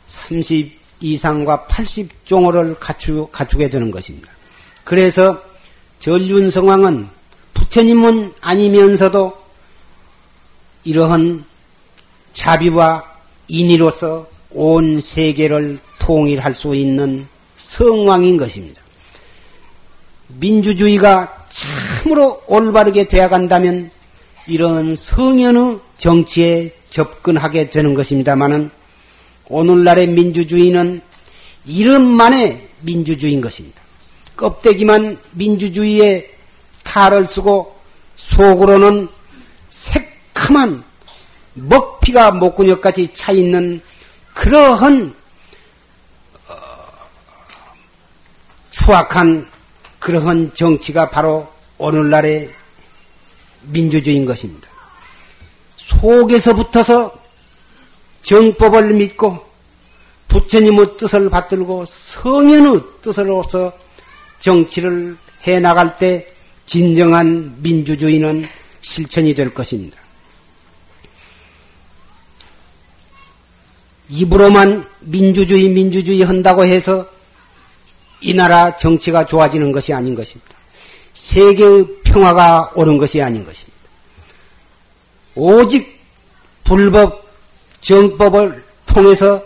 32상과 80종호를 갖추, 갖추게 되는 것입니다. 그래서 전륜성왕은 부처님은 아니면서도 이러한 자비와 인의로서 온 세계를 통일할 수 있는 성왕인 것입니다. 민주주의가 참으로 올바르게 되어간다면 이런 성현의 정치에 접근하게 되는 것입니다만은 오늘날의 민주주의는 이름만의 민주주의인 것입니다. 껍데기만 민주주의에 탈을 쓰고 속으로는 새카만 먹피가 목근육까지 차 있는 그러한 추악한 그러한 정치가 바로 오늘날의 민주주의인 것입니다. 속에서붙어서 정법을 믿고 부처님의 뜻을 받들고 성현의 뜻으로서 정치를 해 나갈 때 진정한 민주주의는 실천이 될 것입니다. 입으로만 민주주의, 민주주의 한다고 해서 이 나라 정치가 좋아지는 것이 아닌 것입니다. 세계의 평화가 오는 것이 아닌 것입니다. 오직 불법 정법을 통해서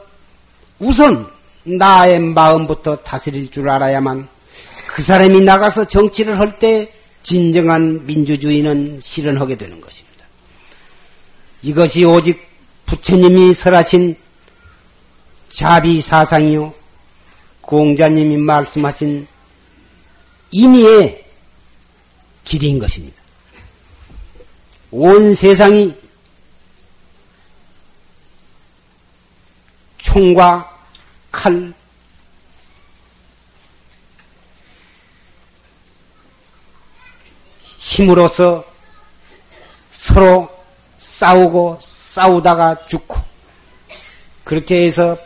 우선 나의 마음부터 다스릴 줄 알아야만 그 사람이 나가서 정치를 할 때 진정한 민주주의는 실현하게 되는 것입니다. 이것이 오직 부처님이 설하신 자비 사상이요 공자님이 말씀하신 인의의 길인 것입니다. 온 세상이 총과 칼, 힘으로서 서로 싸우고 싸우다가 죽고 그렇게 해서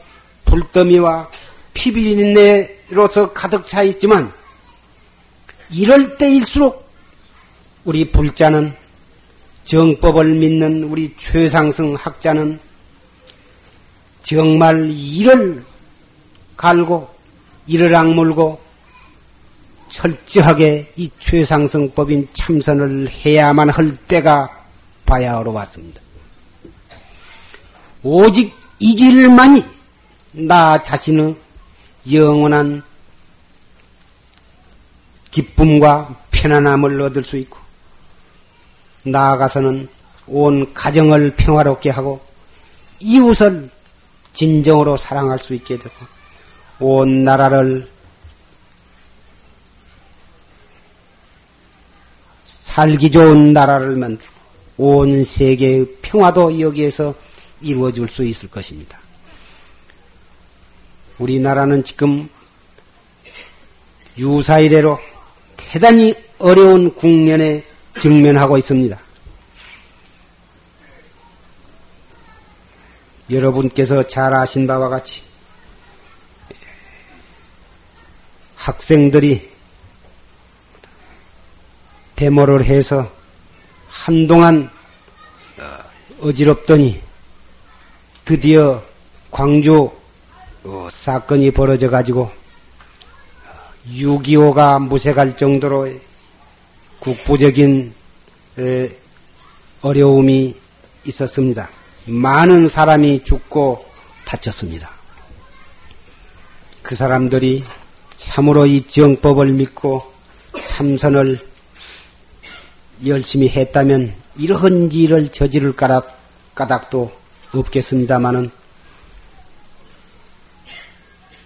불더미와 피비린내로서 가득 차 있지만 이럴 때일수록 우리 불자는 정법을 믿는 우리 최상승 학자는 정말 이를 갈고 이를 악물고 철저하게 이 최상승법인 참선을 해야만 할 때가 봐야 어려웠습니다. 오직 이 길만이 나 자신의 영원한 기쁨과 편안함을 얻을 수 있고 나아가서는 온 가정을 평화롭게 하고 이웃을 진정으로 사랑할 수 있게 되고 온 나라를 살기 좋은 나라를 만들고 온 세계의 평화도 여기에서 이루어질 수 있을 것입니다. 우리나라는 지금 유사이대로 대단히 어려운 국면에 직면하고 있습니다. 여러분께서 잘 아신 바와 같이 학생들이 데모를 해서 한동안 어, 어지럽더니 드디어 광주 어, 사건이 벌어져 가지고 6.25가 무색할 정도로 국부적인 어려움이 있었습니다. 많은 사람이 죽고 다쳤습니다. 그 사람들이 참으로 이 정법을 믿고 참선을 열심히 했다면 이러한 일을 저지를 까닭, 까닭도 없겠습니다마는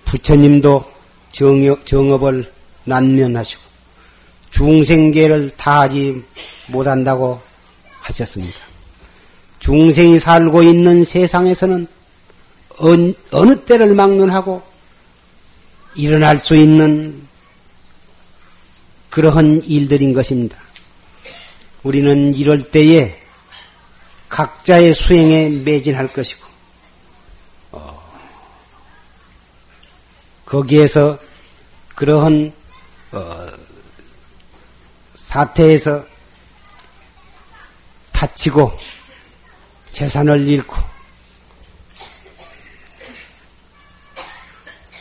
부처님도 정업, 정업 을 난면하시고 중생계를 다 하지 못한다고 하셨습니다. 중생이 살고 있는 세상에서는 어느, 어느 때를 막론하고 일어날 수 있는 그러한 일들인 것입니다. 우리는 이럴 때에 각자의 수행에 매진할 것이고, 거기에서 그러한 어, 사태에서 다치고 재산을 잃고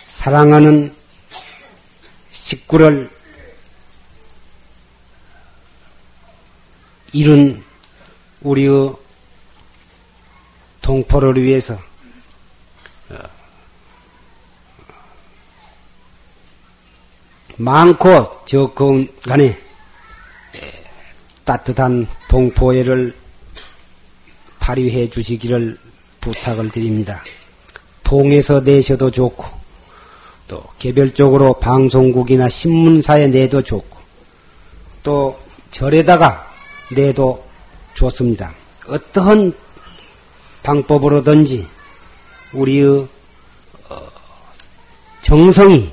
사랑하는 식구를 잃은 우리의 동포를 위해서 많고 적은 간에 따뜻한 동포애를 발휘해 주시기를 부탁을 드립니다. 통해서 내셔도 좋고 또 개별적으로 방송국이나 신문사에 내도 좋고 또 절에다가 내도 좋습니다. 어떠한 방법으로든지 우리의 어, 정성이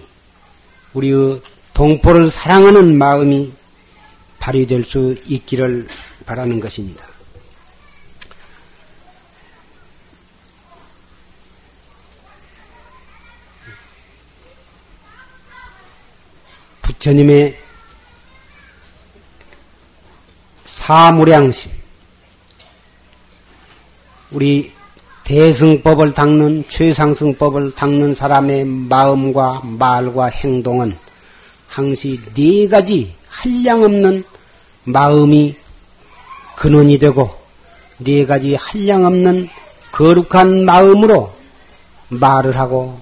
우리의 동포를 사랑하는 마음이 발휘될 수 있기를 바라는 것입니다. 부처님의 사무량심, 우리 대승법을 닦는 최상승법을 닦는 사람의 마음과 말과 행동은 항시 네 가지 한량없는 마음이 근원이 되고 네 가지 한량없는 거룩한 마음으로 말을 하고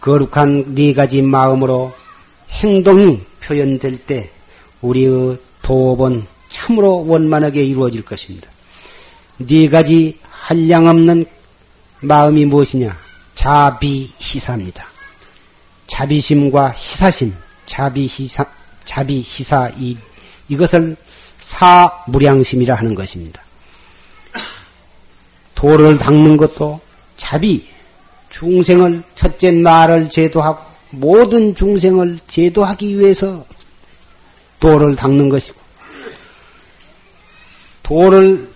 거룩한 네 가지 마음으로 행동이 표현될 때 우리의 도업은 참으로 원만하게 이루어질 것입니다. 네 가지 한량없는 마음이 무엇이냐? 자비희사입니다. 자비심과 희사심, 자비희사, 자비희사 이 이것을 사무량심이라 하는 것입니다. 도를 닦는 것도 자비, 중생을 첫째 나를 제도하고 모든 중생을 제도하기 위해서 도를 닦는 것이고 도를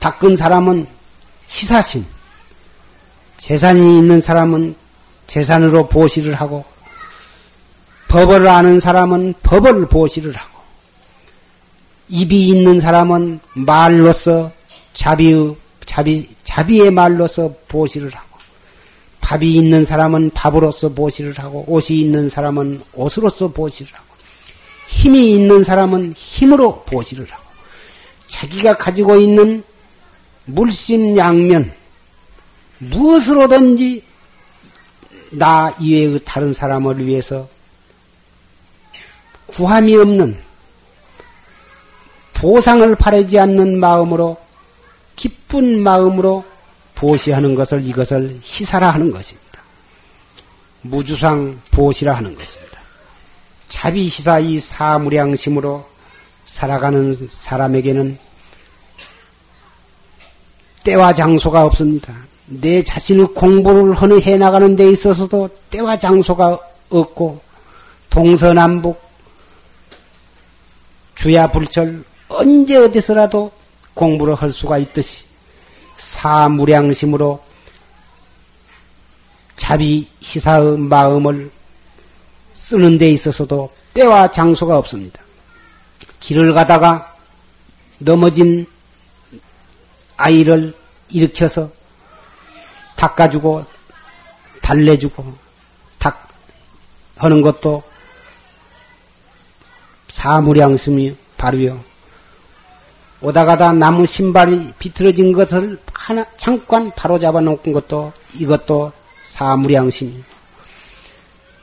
닦은 사람은 희사심, 재산이 있는 사람은 재산으로 보시를 하고 법을 아는 사람은 법을 보시를 하고 입이 있는 사람은 말로서 자비의 자비 자비의 말로서 보시를 하고 밥이 있는 사람은 밥으로서 보시를 하고 옷이 있는 사람은 옷으로서 보시를 하고 힘이 있는 사람은 힘으로 보시를 하고 자기가 가지고 있는 물심양면 무엇으로든지 나 이외의 다른 사람을 위해서 구함이 없는 보상을 바라지 않는 마음으로 기쁜 마음으로 보시하는 것을 이것을 희사라 하는 것입니다. 무주상 보시라 하는 것입니다. 자비희사 이 사무량심으로 살아가는 사람에게는 때와 장소가 없습니다. 내 자신의 공부를 해 나가는 데 있어서도 때와 장소가 없고 동서남북 주야 불철 언제 어디서라도 공부를 할 수가 있듯이 사무량심으로 자비 희사의 마음을 쓰는 데 있어서도 때와 장소가 없습니다. 길을 가다가 넘어진 아이를 일으켜서 닦아주고 달래주고 닦 하는 것도 사무량심이 바로요. 오다가다 나무 신발이 비틀어진 것을 하나 잠깐 바로 잡아놓은 것도 이것도 사무량심이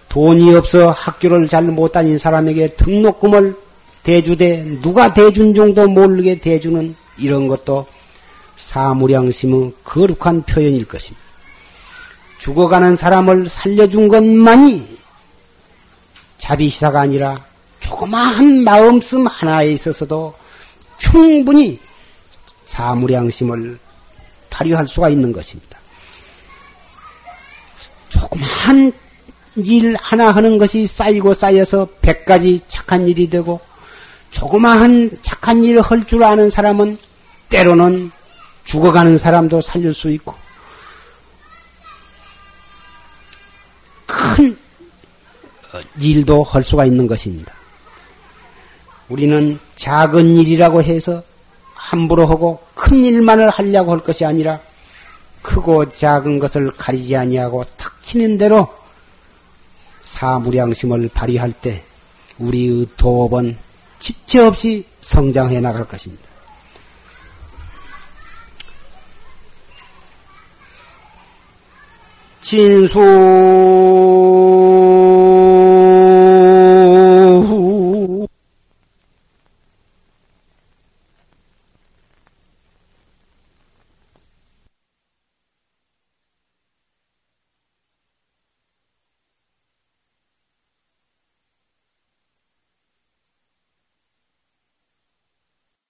돈이 없어 학교를 잘 못 다닌 사람에게 등록금을 대주되 누가 대준 정도 모르게 대주는 이런 것도 사무량심의 거룩한 표현일 것입니다. 죽어가는 사람을 살려준 것만이 자비시사가 아니라 조그마한 마음씀 하나에 있어서도 충분히 사무량심을 발휘할 수가 있는 것입니다. 조그마한 일 하나 하는 것이 쌓이고 쌓여서 백 가지 착한 일이 되고 조그마한 착한 일을 할 줄 아는 사람은 때로는 죽어가는 사람도 살릴 수 있고 큰 일도 할 수가 있는 것입니다. 우리는 작은 일이라고 해서 함부로 하고 큰 일만을 하려고 할 것이 아니라 크고 작은 것을 가리지 아니하고 탁 치는 대로 사무량심을 발휘할 때 우리의 도업은 지체 없이 성장해 나갈 것입니다. 진수